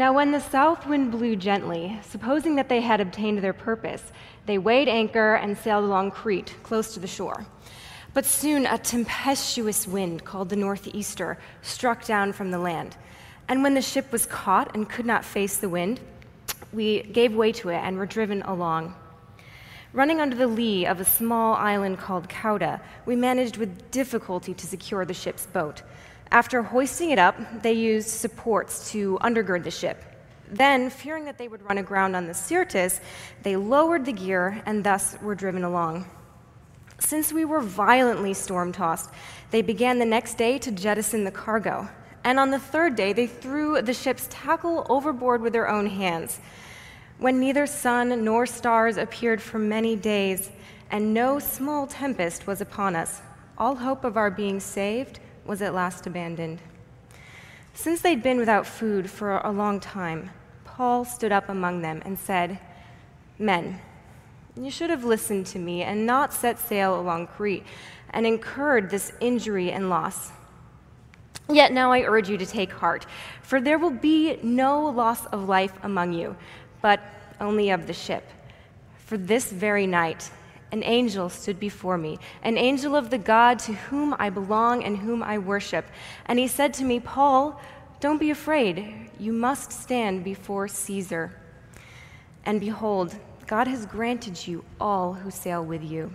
Now, when the south wind blew gently, supposing that they had obtained their purpose, they weighed anchor and sailed along Crete, close to the shore. But soon a tempestuous wind, called the northeaster, struck down from the land. And when the ship was caught and could not face the wind, we gave way to it and were driven along. Running under the lee of a small island called Cauda, we managed with difficulty to secure the ship's boat. After hoisting it up, they used supports to undergird the ship. Then, fearing that they would run aground on the Syrtis, they lowered the gear and thus were driven along. Since we were violently storm tossed, they began the next day to jettison the cargo. And on the third day, they threw the ship's tackle overboard with their own hands. When neither sun nor stars appeared for many days, and no small tempest was upon us, all hope of our being saved was at last abandoned. Since they'd been without food for a long time, Paul stood up among them and said, Men, you should have listened to me and not set sail along Crete and incurred this injury and loss. Yet now I urge you to take heart, for there will be no loss of life among you, but only of the ship. For this very night, an angel stood before me, an angel of the God to whom I belong and whom I worship. And he said to me, Paul, don't be afraid. You must stand before Caesar. And behold, God has granted you all who sail with you.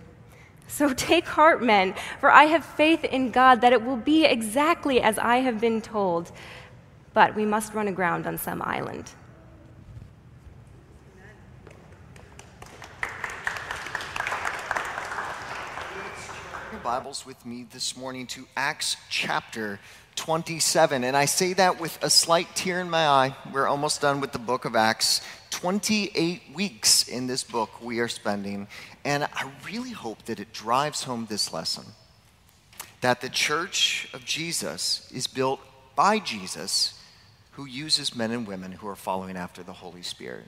So take heart, men, for I have faith in God that it will be exactly as I have been told. But we must run aground on some island. Bibles with me this morning to Acts chapter 27. And I say that with a slight tear in my eye. We're almost done with the book of Acts. 28 weeks in this book we are spending. And I really hope that it drives home this lesson that the church of Jesus is built by Jesus, who uses men and women who are following after the Holy Spirit.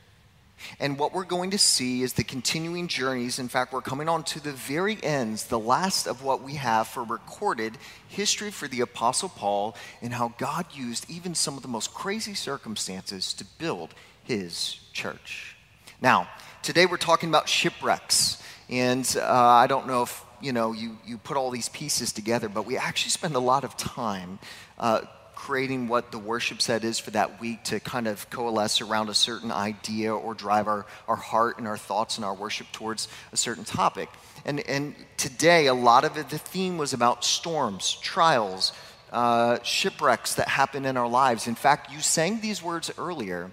And what we're going to see is the continuing journeys. In fact, we're coming on to the very ends, the last of what we have for recorded history for the Apostle Paul and how God used even some of the most crazy circumstances to build his church. Now, today we're talking about shipwrecks. And uh, I don't know if you know you, you put all these pieces together, but we actually spend a lot of time uh, creating what the worship set is for that week to kind of coalesce around a certain idea or drive our, our heart and our thoughts and our worship towards a certain topic. And, and today, a lot of it, the theme was about storms, trials, uh, shipwrecks that happen in our lives. In fact, you sang these words earlier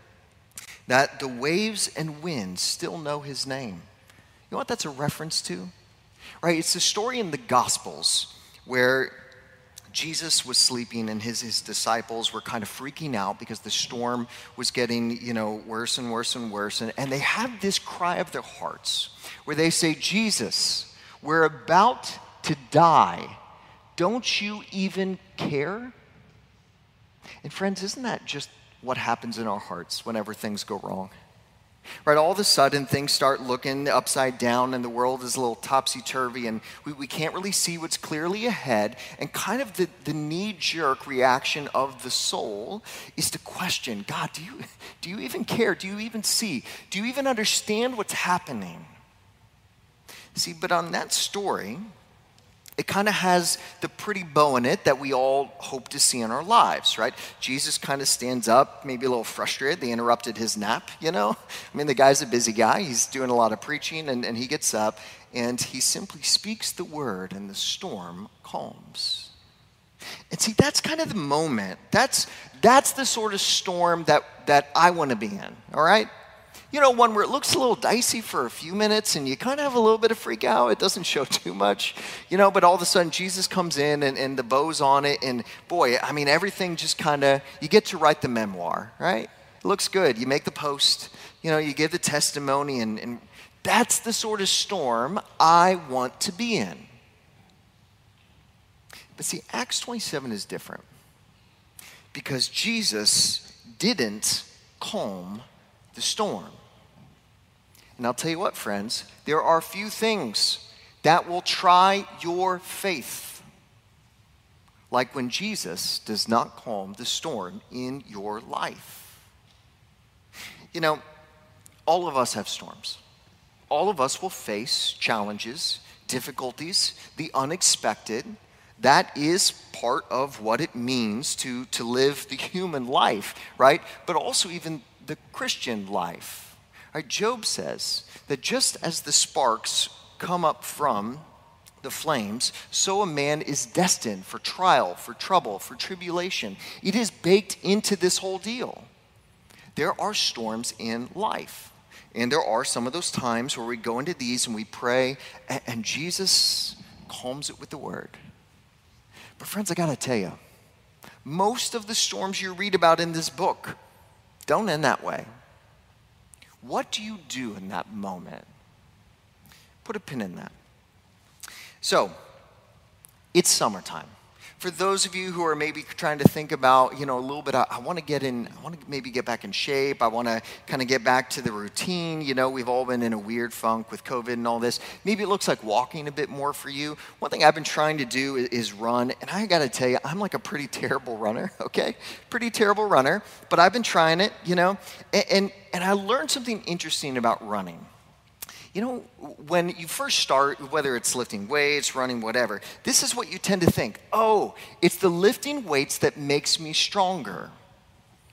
that the waves and winds still know his name. You know what that's a reference to? Right? It's a story in the Gospels where Jesus was sleeping and his, his disciples were kind of freaking out because the storm was getting, you know, worse and worse and worse. And, and they have this cry of their hearts where they say, Jesus, we're about to die. Don't you even care? And friends, isn't that just what happens in our hearts whenever things go wrong? Right, all of a sudden things start looking upside down and the world is a little topsy turvy and we, we can't really see what's clearly ahead. And kind of the, the knee jerk reaction of the soul is to question God, do you, do you even care? Do you even see? Do you even understand what's happening? See, but on that story, it kind of has the pretty bow in it that we all hope to see in our lives, right? Jesus kind of stands up, maybe a little frustrated. They interrupted his nap, you know? I mean, the guy's a busy guy. He's doing a lot of preaching, and, and he gets up and he simply speaks the word, and the storm calms. And see, that's kind of the moment. That's, that's the sort of storm that, that I want to be in, all right? You know, one where it looks a little dicey for a few minutes and you kind of have a little bit of freak out. It doesn't show too much, you know, but all of a sudden Jesus comes in and, and the bow's on it. And boy, I mean, everything just kind of, you get to write the memoir, right? It looks good. You make the post, you know, you give the testimony, and, and that's the sort of storm I want to be in. But see, Acts 27 is different because Jesus didn't calm the storm. And I'll tell you what, friends, there are few things that will try your faith. Like when Jesus does not calm the storm in your life. You know, all of us have storms. All of us will face challenges, difficulties, the unexpected. That is part of what it means to, to live the human life, right? But also, even the Christian life. Right? Job says that just as the sparks come up from the flames, so a man is destined for trial, for trouble, for tribulation. It is baked into this whole deal. There are storms in life. And there are some of those times where we go into these and we pray, and, and Jesus calms it with the word. But, friends, I got to tell you, most of the storms you read about in this book don't end that way. What do you do in that moment? Put a pin in that. So, it's summertime. For those of you who are maybe trying to think about, you know, a little bit, I, I want to get in, I want to maybe get back in shape. I want to kind of get back to the routine. You know, we've all been in a weird funk with COVID and all this. Maybe it looks like walking a bit more for you. One thing I've been trying to do is, is run, and I got to tell you, I'm like a pretty terrible runner, okay? Pretty terrible runner, but I've been trying it, you know, and, and, and I learned something interesting about running you know, when you first start, whether it's lifting weights, running, whatever, this is what you tend to think. Oh, it's the lifting weights that makes me stronger.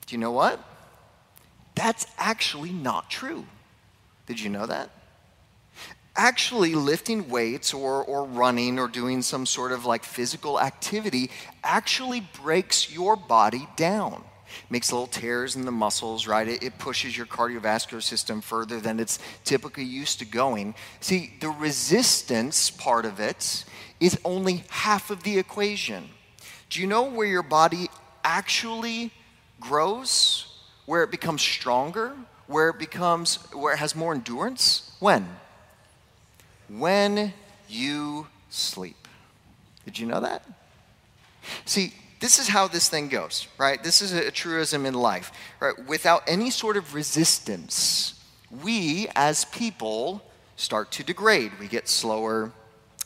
Do you know what? That's actually not true. Did you know that? Actually, lifting weights or, or running or doing some sort of like physical activity actually breaks your body down makes little tears in the muscles, right? It, it, pushes your cardiovascular system further than it's typically used to going. See, the resistance part of it is only half of the equation. Do you know where your body actually grows? Where it becomes stronger? Where it becomes, where it has more endurance? When? When you sleep. Did you know that? See, this is how this thing goes, right? This is a, truism in life, right? Without any sort of resistance, we as people start to degrade. We get slower,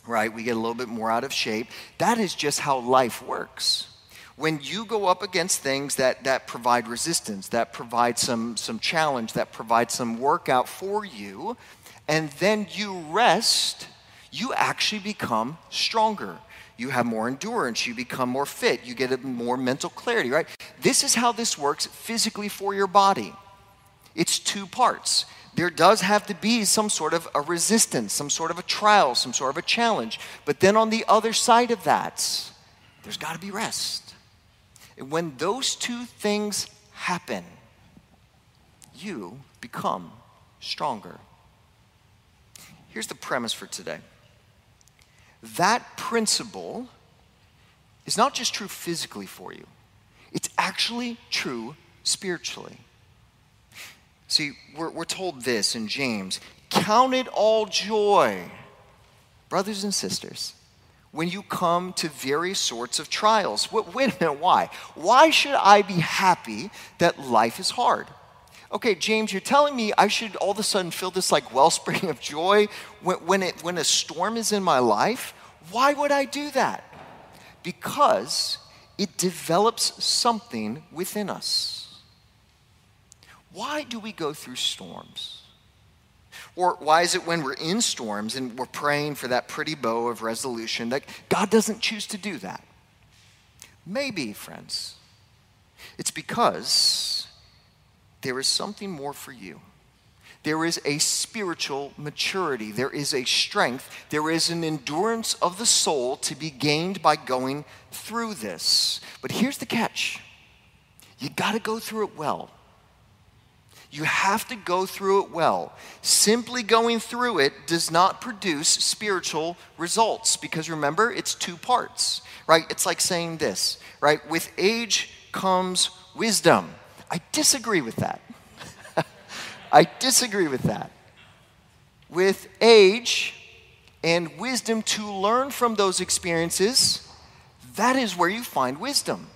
right? We get a little bit more out of shape. That is just how life works. When you go up against things that, that provide resistance, that provide some, some challenge, that provide some workout for you, and then you rest, you actually become stronger you have more endurance, you become more fit, you get more mental clarity, right? This is how this works physically for your body. It's two parts. There does have to be some sort of a resistance, some sort of a trial, some sort of a challenge. But then on the other side of that, there's got to be rest. And when those two things happen, you become stronger. Here's the premise for today that principle is not just true physically for you, it's actually true spiritually. See, we're, we're told this in James count it all joy, brothers and sisters, when you come to various sorts of trials. Wait, wait a minute, why? Why should I be happy that life is hard? Okay, James, you're telling me I should all of a sudden feel this like wellspring of joy when, when, it, when a storm is in my life? Why would I do that? Because it develops something within us. Why do we go through storms? Or why is it when we're in storms and we're praying for that pretty bow of resolution that God doesn't choose to do that? Maybe, friends, it's because there is something more for you. There is a spiritual maturity. There is a strength. There is an endurance of the soul to be gained by going through this. But here's the catch you got to go through it well. You have to go through it well. Simply going through it does not produce spiritual results because remember, it's two parts, right? It's like saying this, right? With age comes wisdom. I disagree with that. I disagree with that. With age and wisdom to learn from those experiences, that is where you find wisdom.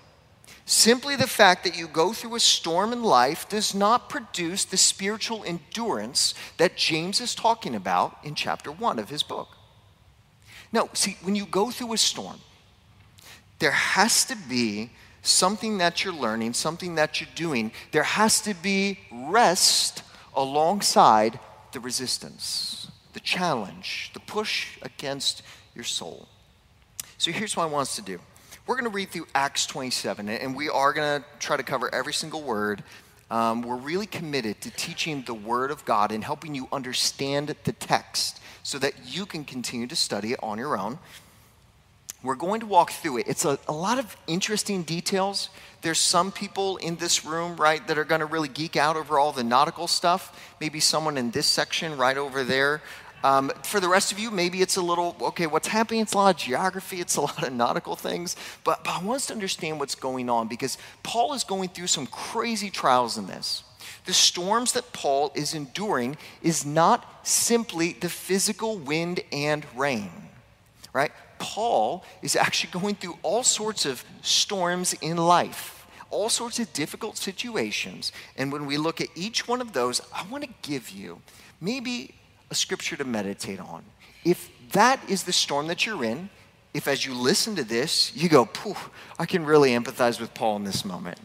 Simply the fact that you go through a storm in life does not produce the spiritual endurance that James is talking about in chapter 1 of his book. No, see, when you go through a storm, there has to be something that you're learning, something that you're doing, there has to be rest alongside the resistance, the challenge, the push against your soul. So here's what I want us to do. We're going to read through Acts 27, and we are going to try to cover every single word. Um, we're really committed to teaching the Word of God and helping you understand the text so that you can continue to study it on your own. We're going to walk through it. It's a, a lot of interesting details. There's some people in this room, right, that are going to really geek out over all the nautical stuff. Maybe someone in this section right over there. Um, for the rest of you, maybe it's a little, okay, what's happening? It's a lot of geography, it's a lot of nautical things. But, but I want us to understand what's going on because Paul is going through some crazy trials in this. The storms that Paul is enduring is not simply the physical wind and rain, right? Paul is actually going through all sorts of storms in life, all sorts of difficult situations. And when we look at each one of those, I want to give you maybe a scripture to meditate on. If that is the storm that you're in, if as you listen to this, you go, I can really empathize with Paul in this moment,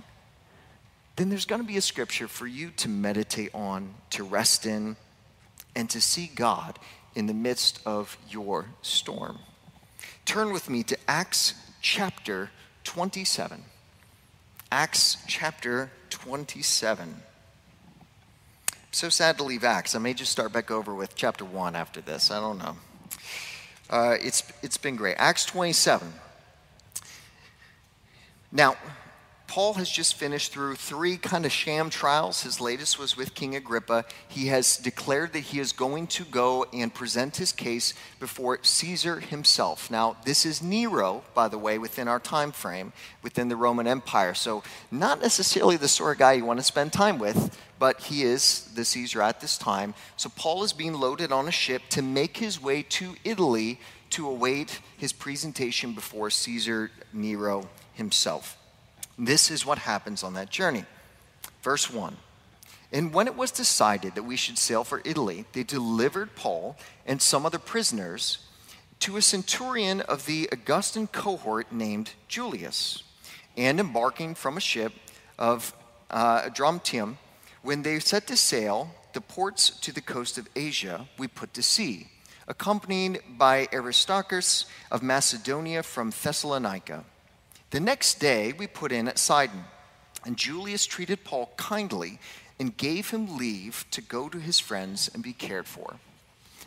then there's going to be a scripture for you to meditate on, to rest in, and to see God in the midst of your storm. Turn with me to Acts chapter 27. Acts chapter 27. so sad to leave Acts. I may just start back over with chapter 1 after this. I don't know. Uh, it's, it's been great. Acts 27. Now, Paul has just finished through three kind of sham trials. His latest was with King Agrippa. He has declared that he is going to go and present his case before Caesar himself. Now, this is Nero, by the way, within our time frame, within the Roman Empire. So, not necessarily the sort of guy you want to spend time with, but he is the Caesar at this time. So, Paul is being loaded on a ship to make his way to Italy to await his presentation before Caesar Nero himself. This is what happens on that journey. Verse 1 And when it was decided that we should sail for Italy, they delivered Paul and some other prisoners to a centurion of the Augustan cohort named Julius. And embarking from a ship of uh, Adramyttium, when they set to sail the ports to the coast of Asia, we put to sea, accompanied by Aristarchus of Macedonia from Thessalonica. The next day, we put in at Sidon, and Julius treated Paul kindly and gave him leave to go to his friends and be cared for.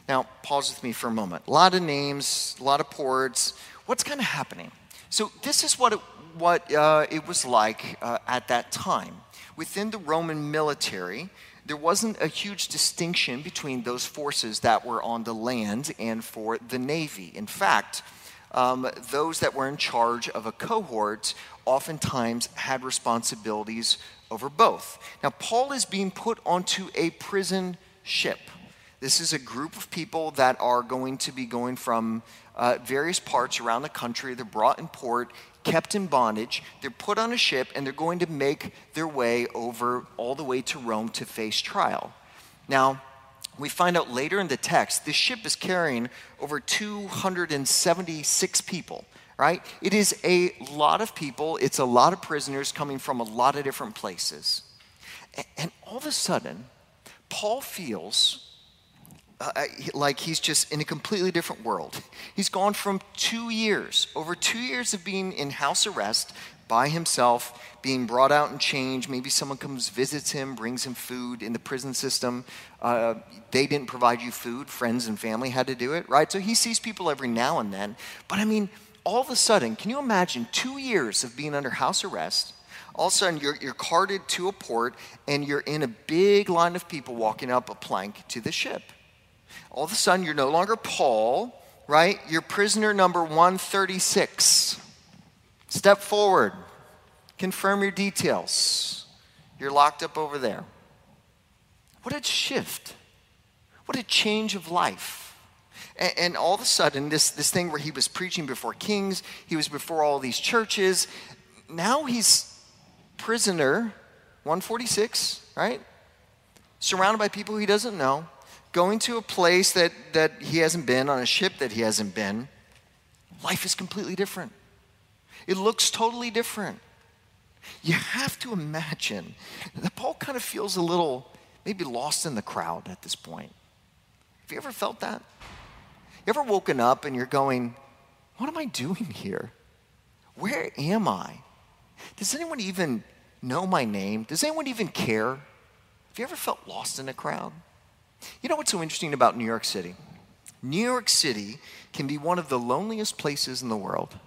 Now, pause with me for a moment. A lot of names, a lot of ports. What's kind of happening? So, this is what it, what, uh, it was like uh, at that time. Within the Roman military, there wasn't a huge distinction between those forces that were on the land and for the Navy. In fact, um, those that were in charge of a cohort oftentimes had responsibilities over both. Now, Paul is being put onto a prison ship. This is a group of people that are going to be going from uh, various parts around the country. They're brought in port, kept in bondage. They're put on a ship, and they're going to make their way over all the way to Rome to face trial. Now, we find out later in the text, this ship is carrying over 276 people, right? It is a lot of people, it's a lot of prisoners coming from a lot of different places. And all of a sudden, Paul feels uh, uh like he's just in a completely different world. He's gone from two years, over two years of being in house arrest, by himself, being brought out and changed. Maybe someone comes, visits him, brings him food in the prison system. Uh, they didn't provide you food, friends and family had to do it, right? So he sees people every now and then. But I mean, all of a sudden, can you imagine two years of being under house arrest? All of a sudden, you're, you're carted to a port and you're in a big line of people walking up a plank to the ship. All of a sudden, you're no longer Paul, right? You're prisoner number 136 Step forward, confirm your details. You're locked up over there. What a shift. What a change of life. And, and, all of a sudden, this, this thing where he was preaching before kings, he was before all these churches, now he's prisoner, 146, right? Surrounded by people he doesn't know, going to a place that, that he hasn't been, on a ship that he hasn't been. Life is completely different. It looks totally different. You have to imagine that Paul kind of feels a little maybe lost in the crowd at this point. Have you ever felt that? You ever woken up and you're going, What am I doing here? Where am I? Does anyone even know my name? Does anyone even care? Have you ever felt lost in a crowd? You know what's so interesting about New York City? New York City can be one of the loneliest places in the world.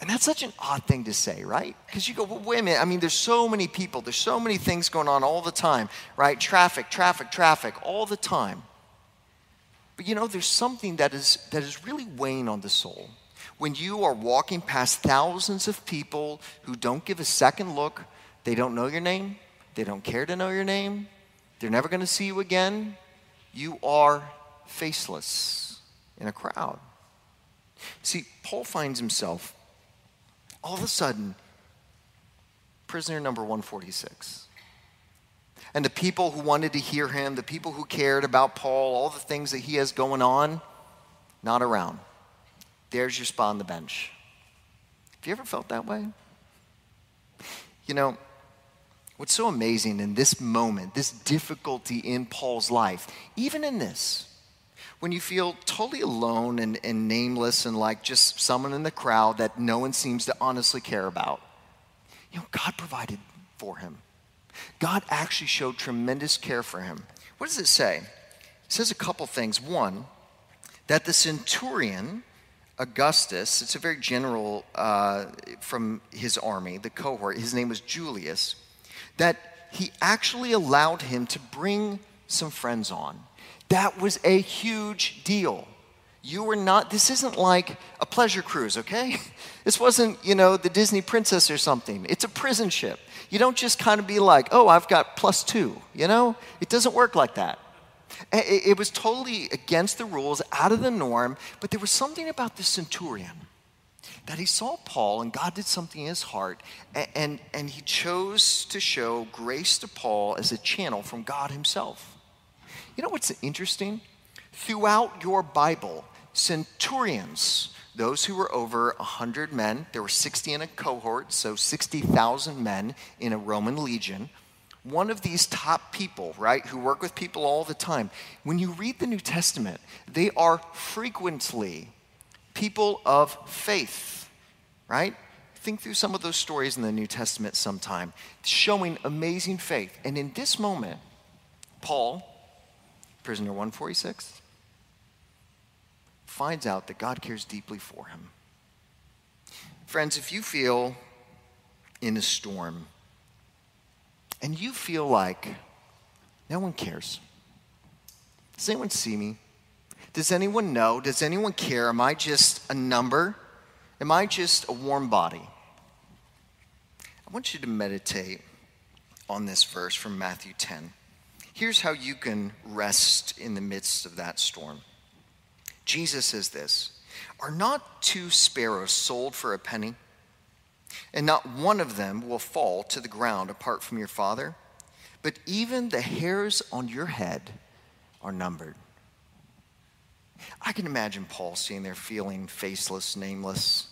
And that's such an odd thing to say, right? Because you go, well, wait a minute. I mean, there's so many people, there's so many things going on all the time, right? Traffic, traffic, traffic, all the time. But you know, there's something that is, that is really weighing on the soul. When you are walking past thousands of people who don't give a second look, they don't know your name, they don't care to know your name, they're never going to see you again, you are faceless in a crowd. See, Paul finds himself all of a sudden prisoner number 146. And the people who wanted to hear him, the people who cared about Paul, all the things that he has going on, not around. There's your spot on the bench. Have you ever felt that way? You know, what's so amazing in this moment, this difficulty in Paul's life, even in this, when you feel totally alone and, and nameless and like just someone in the crowd that no one seems to honestly care about, you know, God provided for him. God actually showed tremendous care for him. What does it say? It says a couple things. One, that the centurion, Augustus, it's a very general uh, from his army, the cohort, his name was Julius, that he actually allowed him to bring some friends on. That was a huge deal. You were not, this isn't like a pleasure cruise, okay? This wasn't, you know, the Disney princess or something. It's a prison ship. You don't just kind of be like, oh, I've got plus two, you know? It doesn't work like that. It was totally against the rules, out of the norm, but there was something about the centurion that he saw Paul and God did something in his heart, and, and, and he chose to show grace to Paul as a channel from God himself. You know what's interesting? Throughout your Bible, centurions, those who were over 100 men, there were 60 in a cohort, so 60,000 men in a Roman legion. One of these top people, right, who work with people all the time, when you read the New Testament, they are frequently people of faith, right? Think through some of those stories in the New Testament sometime, showing amazing faith. And in this moment, Paul, prisoner 146, finds out that God cares deeply for him. Friends, if you feel in a storm and you feel like no one cares, does anyone see me? Does anyone know? Does anyone care? Am I just a number? Am I just a warm body? I want you to meditate on this verse from Matthew 10. Here's how you can rest in the midst of that storm. Jesus says this Are not two sparrows sold for a penny? And not one of them will fall to the ground apart from your Father? But even the hairs on your head are numbered. I can imagine Paul sitting there feeling faceless, nameless,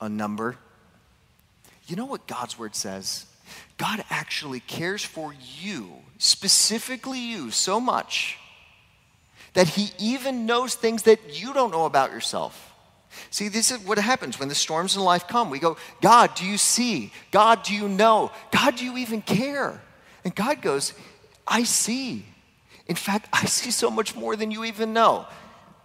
a number. You know what God's word says? God actually cares for you, specifically you, so much that he even knows things that you don't know about yourself. See, this is what happens when the storms in life come. We go, God, do you see? God, do you know? God, do you even care? And God goes, I see. In fact, I see so much more than you even know.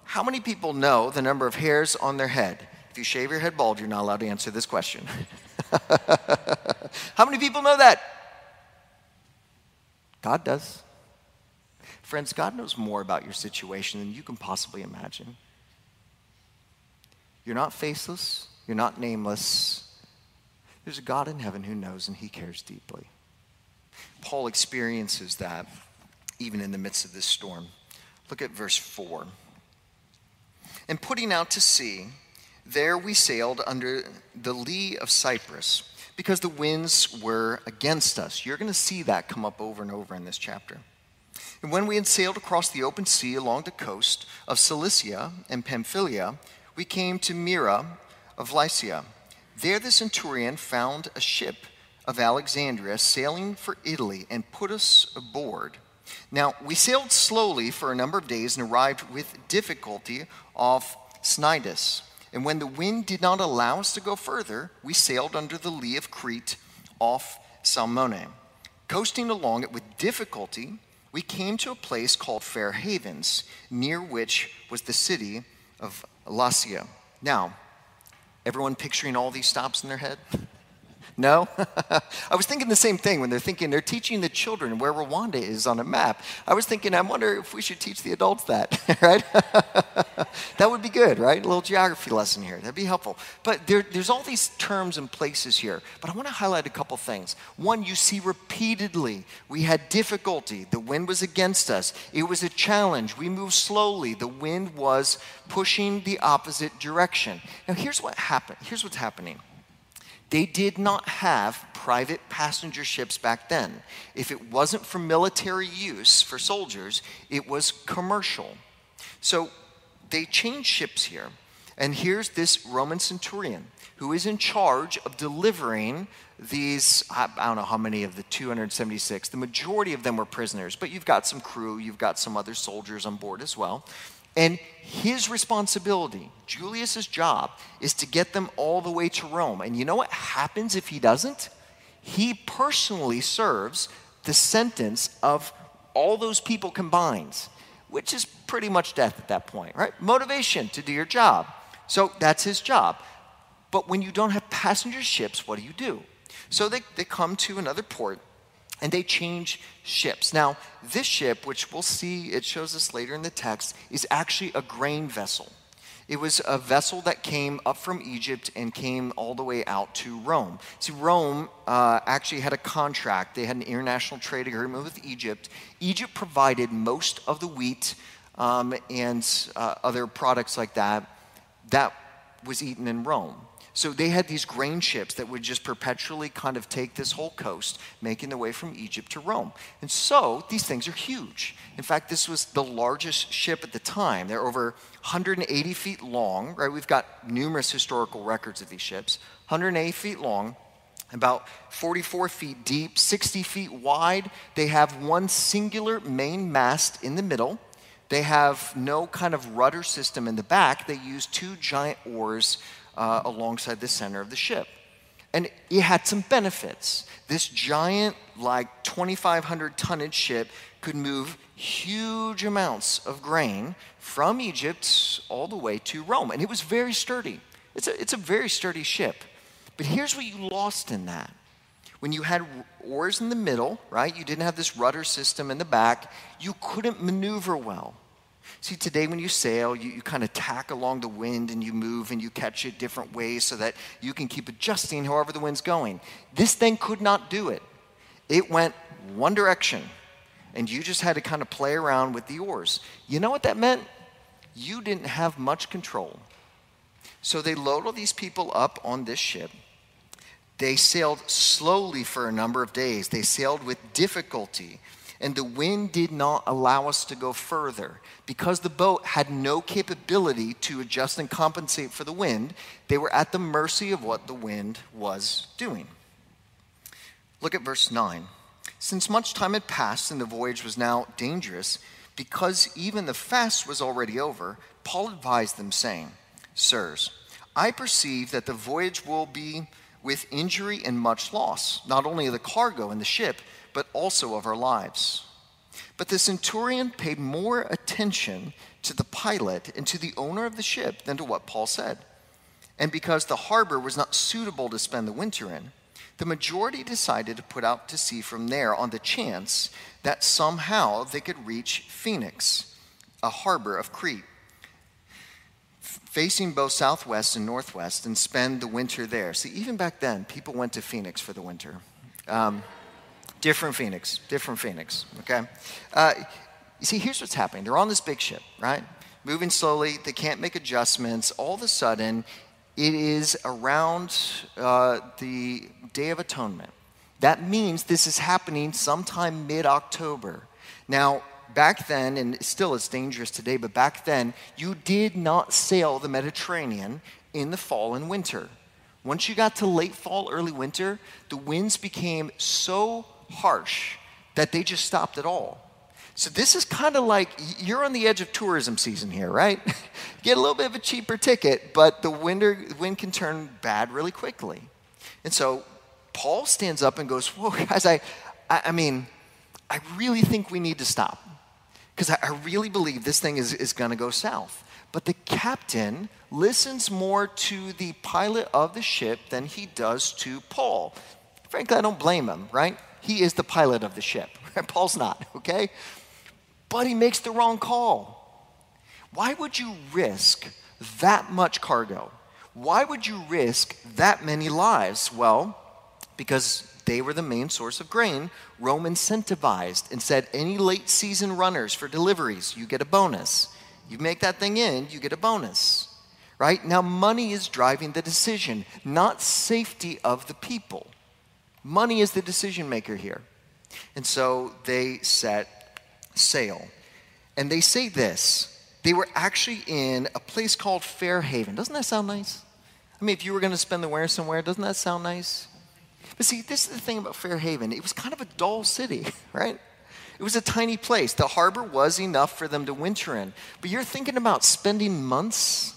How many people know the number of hairs on their head? If you shave your head bald, you're not allowed to answer this question. How many people know that? God does. Friends, God knows more about your situation than you can possibly imagine. You're not faceless, you're not nameless. There's a God in heaven who knows and he cares deeply. Paul experiences that even in the midst of this storm. Look at verse 4. And putting out to sea, there we sailed under the lee of Cyprus because the winds were against us. You're going to see that come up over and over in this chapter. And when we had sailed across the open sea along the coast of Cilicia and Pamphylia, we came to Myra of Lycia. There the centurion found a ship of Alexandria, sailing for Italy, and put us aboard. Now, we sailed slowly for a number of days and arrived with difficulty off Cnidus. And when the wind did not allow us to go further, we sailed under the lee of Crete off Salmone. Coasting along it with difficulty, we came to a place called Fair Havens, near which was the city of Lasea. Now, everyone picturing all these stops in their head? No? I was thinking the same thing when they're thinking they're teaching the children where Rwanda is on a map. I was thinking, I wonder if we should teach the adults that, right? that would be good, right? A little geography lesson here. That'd be helpful. But there, there's all these terms and places here. But I want to highlight a couple things. One, you see repeatedly we had difficulty. The wind was against us, it was a challenge. We moved slowly. The wind was pushing the opposite direction. Now, here's what happened. Here's what's happening they did not have private passenger ships back then. If it wasn't for military use for soldiers, it was commercial. So they changed ships here. And here's this Roman centurion who is in charge of delivering these, I, don't know how many of the 276, the majority of them were prisoners, but you've got some crew, you've got some other soldiers on board as well. And his responsibility, Julius's job, is to get them all the way to Rome. And you know what happens if he doesn't? He personally serves the sentence of all those people combined, which is pretty much death at that point, right? Motivation to do your job. So that's his job. But when you don't have passenger ships, what do you do? So they, they come to another port and they change ships. Now, this ship, which we'll see, it shows us later in the text, is actually a grain vessel. It was a vessel that came up from Egypt and came all the way out to Rome. See, Rome uh, actually had a contract. They had an international trade agreement with Egypt. Egypt provided most of the wheat um, and uh, other products like that that was eaten in Rome. So they had these grain ships that would just perpetually kind of take this whole coast, making their way from Egypt to Rome. And so these things are huge. In fact, this was the largest ship at the time. They're over 180 feet long, right? We've got numerous historical records of these ships. 180 feet long, about 44 feet deep, 60 feet wide. They have one singular main mast in the middle. They have no kind of rudder system in the back. They use two giant oars uh, alongside the center of the ship. And it had some benefits. This giant, like 2,500 tonnage ship could move huge amounts of grain from Egypt all the way to Rome. And it was very sturdy. It's a, it's a very sturdy ship. But here's what you lost in that. When you had oars in the middle, right, you didn't have this rudder system in the back, you couldn't maneuver well. See, today when you sail, you, you kind of tack along the wind and you move and you catch it different ways so that you can keep adjusting however the wind's going. This thing could not do it. It went one direction, and you just had to kind of play around with the oars. You know what that meant? You didn't have much control. So they load all these people up on this ship. They sailed slowly for a number of days. They sailed with difficulty and the wind did not allow us to go further. Because the boat had no capability to adjust and compensate for the wind, they were at the mercy of what the wind was doing. Look at verse 9. Since much time had passed and the voyage was now dangerous, because even the fast was already over, Paul advised them, saying, Sirs, I perceive that the voyage will be with injury and much loss, not only of the cargo and the ship, but also of our lives. But the centurion paid more attention to the pilot and to the owner of the ship than to what Paul said. And because the harbor was not suitable to spend the winter in, the majority decided to put out to sea from there on the chance that somehow they could reach Phoenix, a harbor of Crete, facing both southwest and northwest, and spend the winter there. See, even back then, people went to Phoenix for the winter. Um, Different Phoenix, different Phoenix, okay? Uh, you see, here's what's happening. They're on this big ship, right? Moving slowly, they can't make adjustments. All of a sudden, it is around uh, the Day of Atonement. That means this is happening sometime mid October. Now, back then, and still it's dangerous today, but back then, you did not sail the Mediterranean in the fall and winter Once you got to late fall, early winter, the winds became so harsh that they just stopped at all. So this is kind of like you're on the edge of tourism season here, right? Get a little bit of a cheaper ticket, but the winter, wind can turn bad really quickly. And so Paul stands up and goes, Whoa, guys, I, I, I mean, I really think we need to stop because I, I really believe this thing is, is going to go south. But the captain listens more to the pilot of the ship than he does to Paul. Frankly, I don't blame him, right? He is the pilot of the ship. Paul's not, okay? But he makes the wrong call. Why would you risk that much cargo? Why would you risk that many lives? Well, because they were the main source of grain, Rome incentivized and said any late season runners for deliveries, you get a bonus. You make that thing in, you get a bonus. Right? Now, money is driving the decision, not safety of the people. Money is the decision maker here. And so they set sail. And they say this they were actually in a place called Fairhaven. Doesn't that sound nice? I mean, if you were going to spend the winter somewhere, doesn't that sound nice? But see, this is the thing about Fairhaven. It was kind of a dull city, right? It was a tiny place. The harbor was enough for them to winter in. But you're thinking about spending months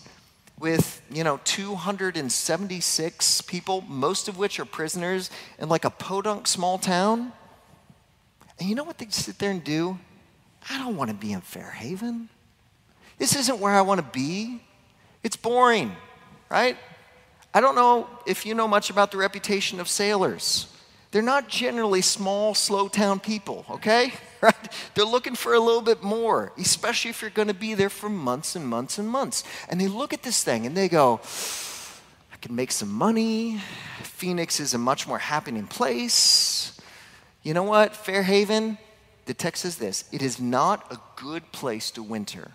with, you know, 276 people, most of which are prisoners in like a podunk small town. And you know what they sit there and do? I don't want to be in Fairhaven. This isn't where I want to be. It's boring, right? I don't know if you know much about the reputation of sailors. They're not generally small, slow town people, okay? Right? They're looking for a little bit more, especially if you're going to be there for months and months and months. And they look at this thing and they go, I can make some money. Phoenix is a much more happening place. You know what? Fairhaven, the text says this it is not a good place to winter.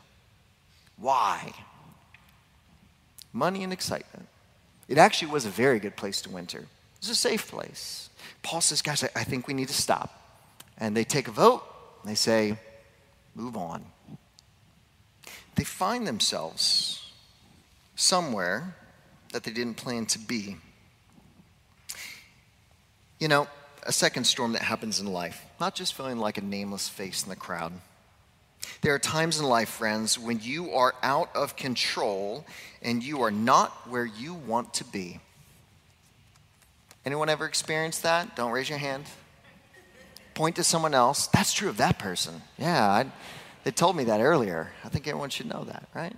Why? Money and excitement. It actually was a very good place to winter. It was a safe place. Paul says, guys, I, think we need to stop. And they take a vote. And they say, move on. They find themselves somewhere that they didn't plan to be. You know, a second storm that happens in life, not just feeling like a nameless face in the crowd. There are times in life, friends, when you are out of control and you are not where you want to be. Anyone ever experienced that? Don't raise your hand. Point to someone else. That's true of that person. Yeah, I, they told me that earlier. I think everyone should know that, right?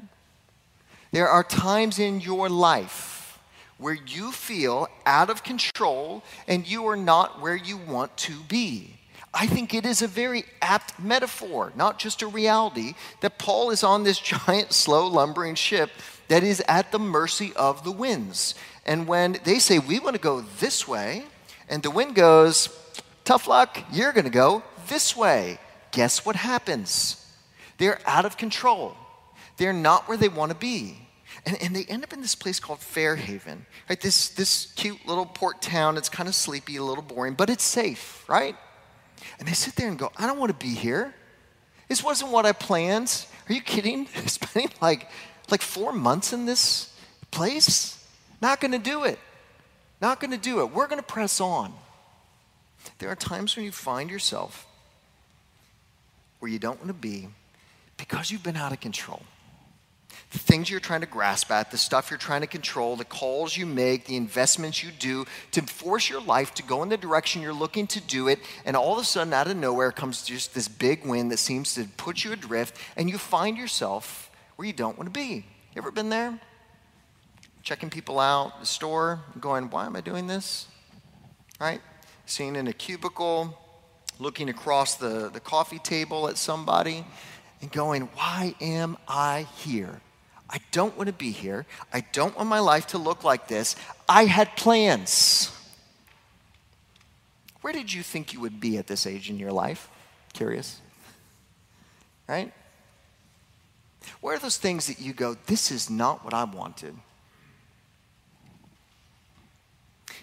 There are times in your life where you feel out of control and you are not where you want to be. I think it is a very apt metaphor, not just a reality, that Paul is on this giant, slow, lumbering ship that is at the mercy of the winds. And when they say, We want to go this way, and the wind goes, Tough luck, you're going to go this way. Guess what happens? They're out of control. They're not where they want to be. And, and, they end up in this place called Fairhaven, right? This, this cute little port town. It's kind of sleepy, a little boring, but it's safe, right? And they sit there and go, I don't want to be here. This wasn't what I planned. Are you kidding? Spending like, like four months in this place? Not going to do it. Not going to do it. We're going to press on. There are times when you find yourself where you don't want to be because you've been out of control the things you're trying to grasp at, the stuff you're trying to control, the calls you make, the investments you do to force your life to go in the direction you're looking to do it. And all of a sudden, out of nowhere, comes just this big wind that seems to put you adrift, and you find yourself where you don't want to be. You ever been there? Checking people out, the store, going, why am I doing this? Right? Sitting in a cubicle, looking across the, the coffee table at somebody, and going, why am I here? I don't want to be here. I don't want my life to look like this. I had plans. Where did you think you would be at this age in your life? Curious. Right? Where are those things that you go, this is not what I wanted?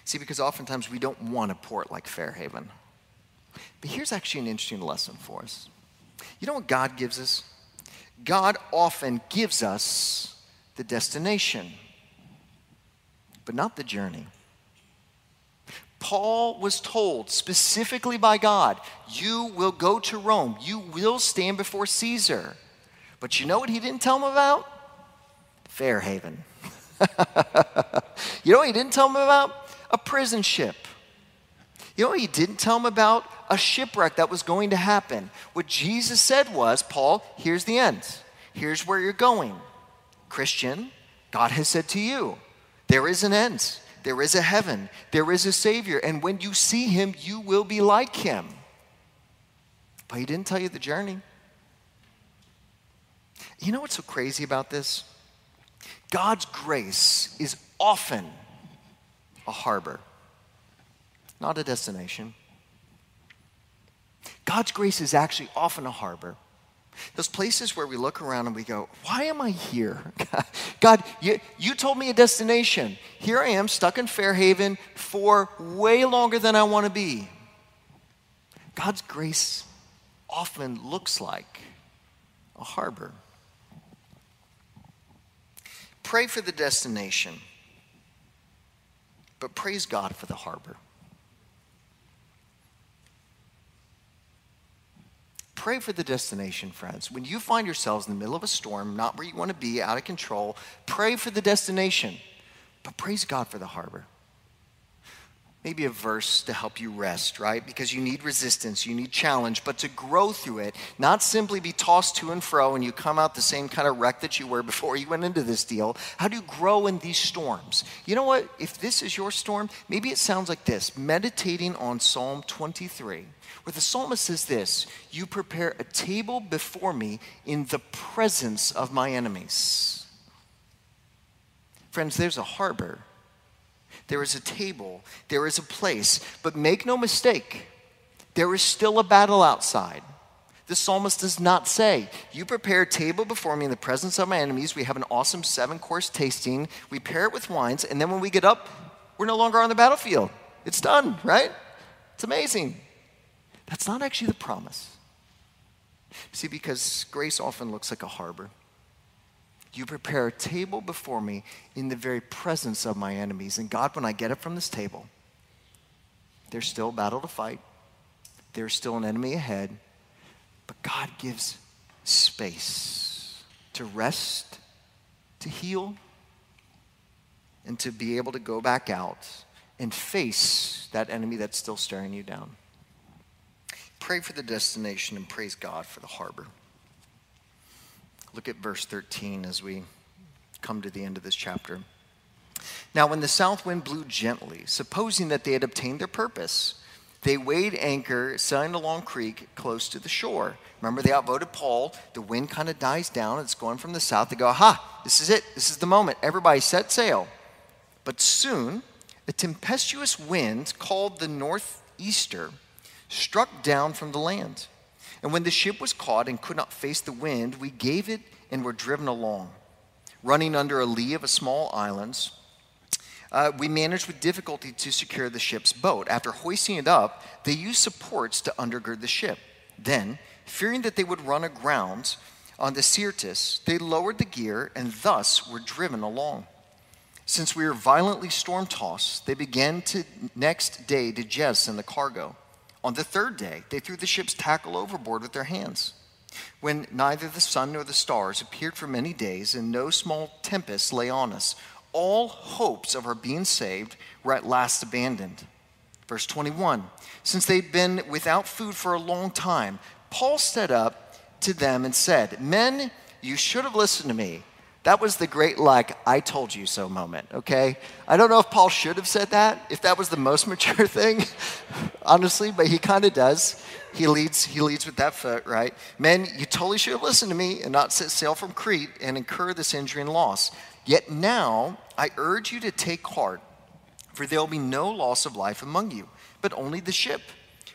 See, because oftentimes we don't want a port like Fairhaven. But here's actually an interesting lesson for us. You know what God gives us? God often gives us the destination. but not the journey. Paul was told specifically by God, You will go to Rome, you will stand before Caesar. But you know what he didn't tell him about? Fairhaven. you know what he didn't tell him about? A prison ship. You know he didn't tell him about? A shipwreck that was going to happen. What Jesus said was, Paul, here's the end. Here's where you're going. Christian, God has said to you, there is an end. There is a heaven. There is a Savior. And when you see him, you will be like him. But he didn't tell you the journey. You know what's so crazy about this? God's grace is often a harbor, not a destination. God's grace is actually often a harbor. Those places where we look around and we go, Why am I here? God, you, you told me a destination. Here I am stuck in Fairhaven for way longer than I want to be. God's grace often looks like a harbor. Pray for the destination, but praise God for the harbor. Pray for the destination, friends. When you find yourselves in the middle of a storm, not where you want to be, out of control, pray for the destination, but praise God for the harbor maybe a verse to help you rest, right? Because you need resistance, you need challenge, but to grow through it, not simply be tossed to and fro and you come out the same kind of wreck that you were before you went into this deal. How do you grow in these storms? You know what? If this is your storm, maybe it sounds like this meditating on Psalm 23, where the psalmist says this You prepare a table before me in the presence of my enemies. Friends, there's a harbor there is a table, there is a place. But make no mistake, there is still a battle outside. The psalmist does not say, You prepare a table before me in the presence of my enemies. We have an awesome seven course tasting. We pair it with wines. And then when we get up, we're no longer on the battlefield. It's done, right? It's amazing. That's not actually the promise. See, because grace often looks like a harbor. You prepare a table before me in the very presence of my enemies. And God, when I get up from this table, there's still a battle to fight, there's still an enemy ahead, but God gives space to rest, to heal, and to be able to go back out and face that enemy that's still staring you down. Pray for the destination and praise God for the harbor. Look at verse 13 as we come to the end of this chapter. Now, when the south wind blew gently, supposing that they had obtained their purpose, they weighed anchor, sailing along Crete close to the shore. Remember, they outvoted Paul. The wind kind of dies down. It's going from the south. They go, aha, this is it. This is the moment. Everybody set sail. But soon, a tempestuous wind called the northeaster struck down from the land. And when the ship was caught and could not face the wind, we gave it and were driven along. Running under a lee of a small island, uh, we managed with difficulty to secure the ship's boat. After hoisting it up, they used supports to undergird the ship. Then, fearing that they would run aground on the Syrtis, they lowered the gear and thus were driven along. Since we were violently storm tossed, they began to next day to jettison the cargo. On the third day, they threw the ship's tackle overboard with their hands. When neither the sun nor the stars appeared for many days, and no small tempest lay on us, all hopes of our being saved were at last abandoned. Verse 21 Since they'd been without food for a long time, Paul stood up to them and said, Men, you should have listened to me that was the great, like, I told you so moment, okay? I don't know if Paul should have said that, if that was the most mature thing, honestly, but he kind of does. He leads, he leads with that foot, right? Men, you totally should have listened to me and not set sail from Crete and incur this injury and loss. Yet now I urge you to take heart, for there will be no loss of life among you, but only the ship.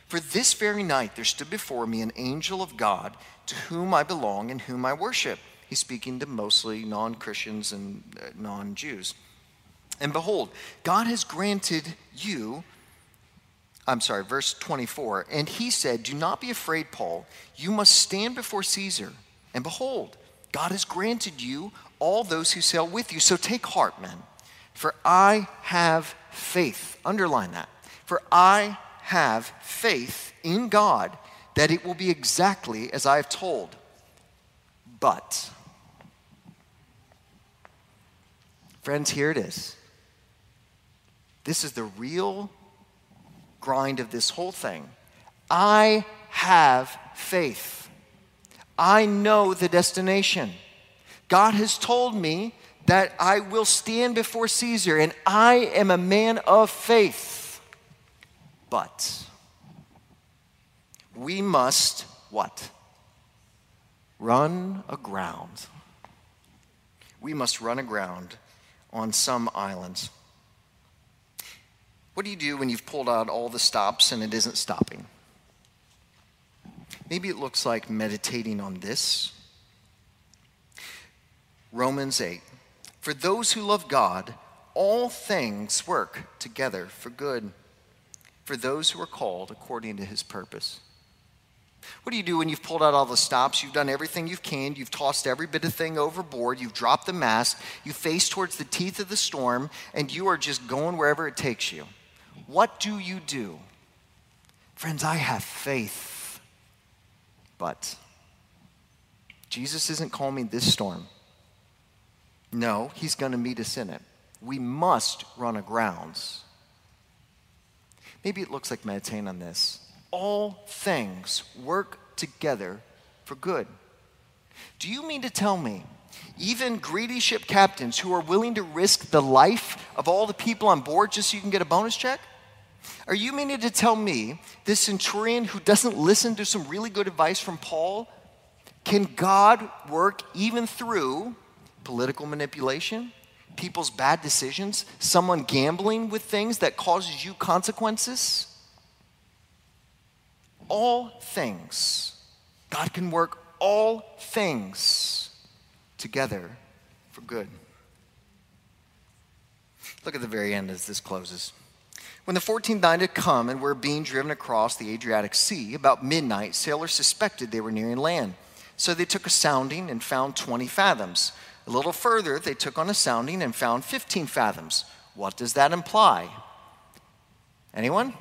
For this very night there stood before me an angel of God, to whom I belong and whom I worship He's speaking to mostly non Christians and uh, non Jews. And behold, God has granted you, I'm sorry, verse 24, and he said, Do not be afraid, Paul. You must stand before Caesar. And behold, God has granted you all those who sail with you. So take heart, men. For I have faith. Underline that. For I have faith in God that it will be exactly as I have told. But, friends, here it is. This is the real grind of this whole thing. I have faith. I know the destination. God has told me that I will stand before Caesar, and I am a man of faith. But we must what? Run aground. We must run aground on some islands. What do you do when you've pulled out all the stops and it isn't stopping? Maybe it looks like meditating on this. Romans 8. For those who love God, all things work together for good, for those who are called according to his purpose. What do you do when you've pulled out all the stops? You've done everything you've can. You've tossed every bit of thing overboard. You've dropped the mast. You face towards the teeth of the storm, and you are just going wherever it takes you. What do you do? Friends, I have faith. But Jesus isn't calming this storm. No, he's going to meet us in it. We must run agrounds. Maybe it looks like meditating on this. All things work together for good. Do you mean to tell me even greedy ship captains who are willing to risk the life of all the people on board just so you can get a bonus check? Are you meaning to tell me this centurion who doesn't listen to some really good advice from Paul, can God work even through political manipulation, people's bad decisions, someone gambling with things that causes you consequences? All things. God can work all things together for good. Look at the very end as this closes. When the 14th night had come and were being driven across the Adriatic Sea, about midnight, sailors suspected they were nearing land. So they took a sounding and found 20 fathoms. A little further, they took on a sounding and found 15 fathoms. What does that imply? Anyone?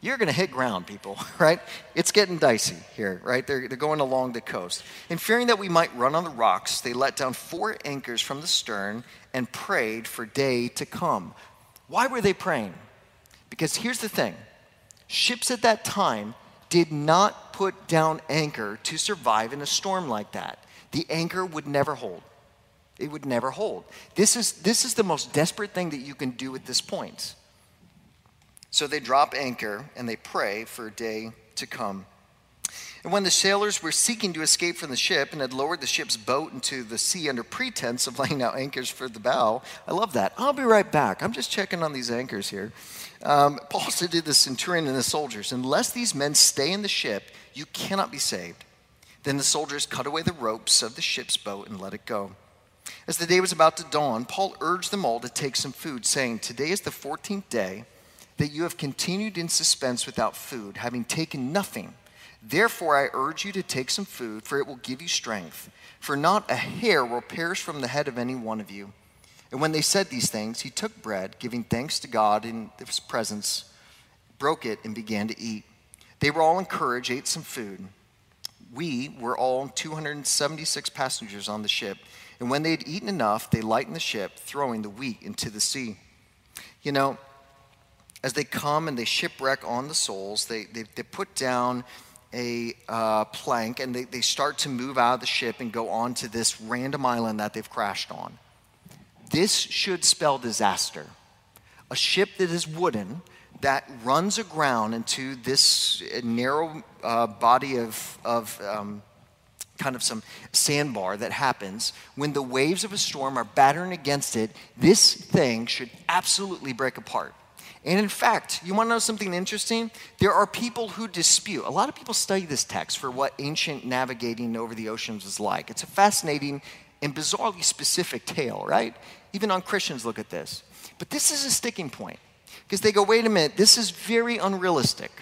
You're going to hit ground, people, right? It's getting dicey here, right? They're, they're going along the coast. And fearing that we might run on the rocks, they let down four anchors from the stern and prayed for day to come. Why were they praying? Because here's the thing ships at that time did not put down anchor to survive in a storm like that. The anchor would never hold. It would never hold. This is, this is the most desperate thing that you can do at this point. So they drop anchor and they pray for a day to come. And when the sailors were seeking to escape from the ship and had lowered the ship's boat into the sea under pretense of laying out anchors for the bow, I love that. I'll be right back. I'm just checking on these anchors here. Um, Paul said to the centurion and the soldiers, Unless these men stay in the ship, you cannot be saved. Then the soldiers cut away the ropes of the ship's boat and let it go. As the day was about to dawn, Paul urged them all to take some food, saying, Today is the 14th day that you have continued in suspense without food, having taken nothing. Therefore, I urge you to take some food, for it will give you strength. For not a hair will perish from the head of any one of you. And when they said these things, he took bread, giving thanks to God in his presence, broke it, and began to eat. They were all encouraged, ate some food. We were all 276 passengers on the ship. And when they had eaten enough, they lightened the ship, throwing the wheat into the sea. You know, as they come and they shipwreck on the souls, they, they, they put down a uh, plank and they, they start to move out of the ship and go on to this random island that they've crashed on. This should spell disaster. A ship that is wooden that runs aground into this narrow uh, body of, of um, kind of some sandbar that happens when the waves of a storm are battering against it. This thing should absolutely break apart. And in fact, you want to know something interesting? There are people who dispute. A lot of people study this text for what ancient navigating over the oceans was like. It's a fascinating and bizarrely specific tale, right? Even on Christians look at this. But this is a sticking point because they go, wait a minute, this is very unrealistic.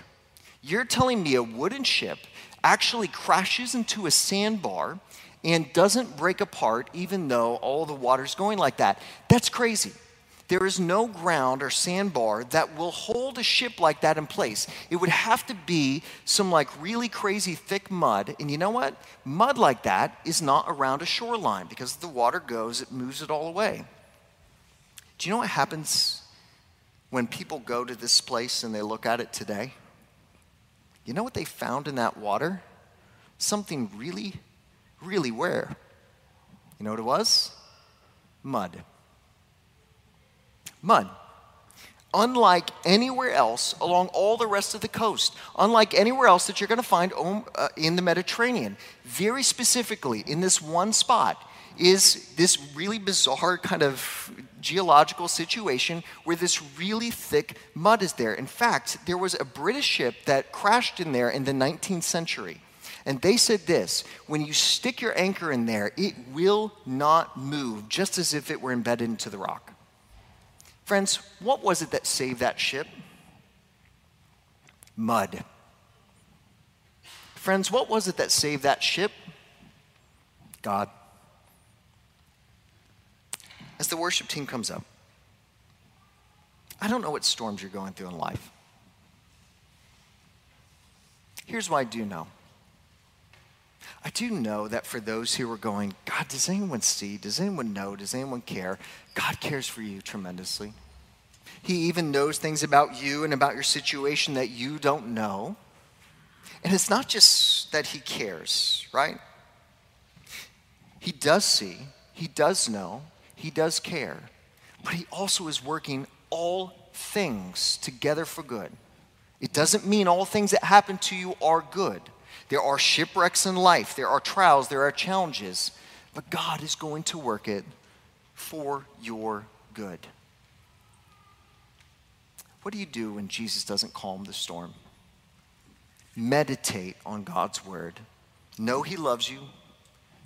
You're telling me a wooden ship actually crashes into a sandbar and doesn't break apart even though all the water's going like that. That's crazy. There is no ground or sandbar that will hold a ship like that in place. It would have to be some like really crazy thick mud. And you know what? Mud like that is not around a shoreline because the water goes, it moves it all away. Do you know what happens when people go to this place and they look at it today? You know what they found in that water? Something really, really rare. You know what it was? Mud mud. Unlike anywhere else along all the rest of the coast, unlike anywhere else that you're going to find uh, in the Mediterranean, very specifically in this one spot is this really bizarre kind of geological situation where this really thick mud is there. In fact, there was a British ship that crashed in there in the 19th century. And they said this when you stick your anchor in there, it will not move, just as if it were embedded into the rock. Friends, what was it that saved that ship? Mud. Friends, what was it that saved that ship? God. As the worship team comes up, I don't know what storms you're going through in life. Here's what I do know I do know that for those who are going, God, does anyone see? Does anyone know? Does anyone care? God cares for you tremendously. He even knows things about you and about your situation that you don't know. And it's not just that He cares, right? He does see, He does know, He does care, but He also is working all things together for good. It doesn't mean all things that happen to you are good. There are shipwrecks in life, there are trials, there are challenges, but God is going to work it for your good. What do you do when Jesus doesn't calm the storm? Meditate on God's word. Know He loves you.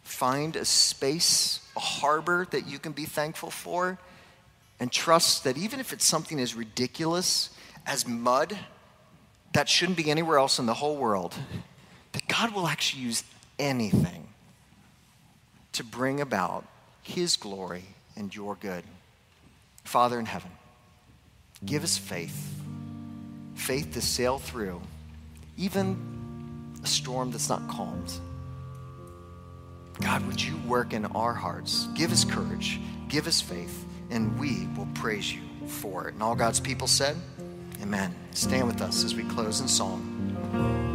Find a space, a harbor that you can be thankful for, and trust that even if it's something as ridiculous as mud, that shouldn't be anywhere else in the whole world, that God will actually use anything to bring about His glory and your good. Father in heaven, give us faith faith to sail through even a storm that's not calmed. God, would you work in our hearts? Give us courage, give us faith, and we will praise you for it. And all God's people said, Amen. Stand with us as we close in song.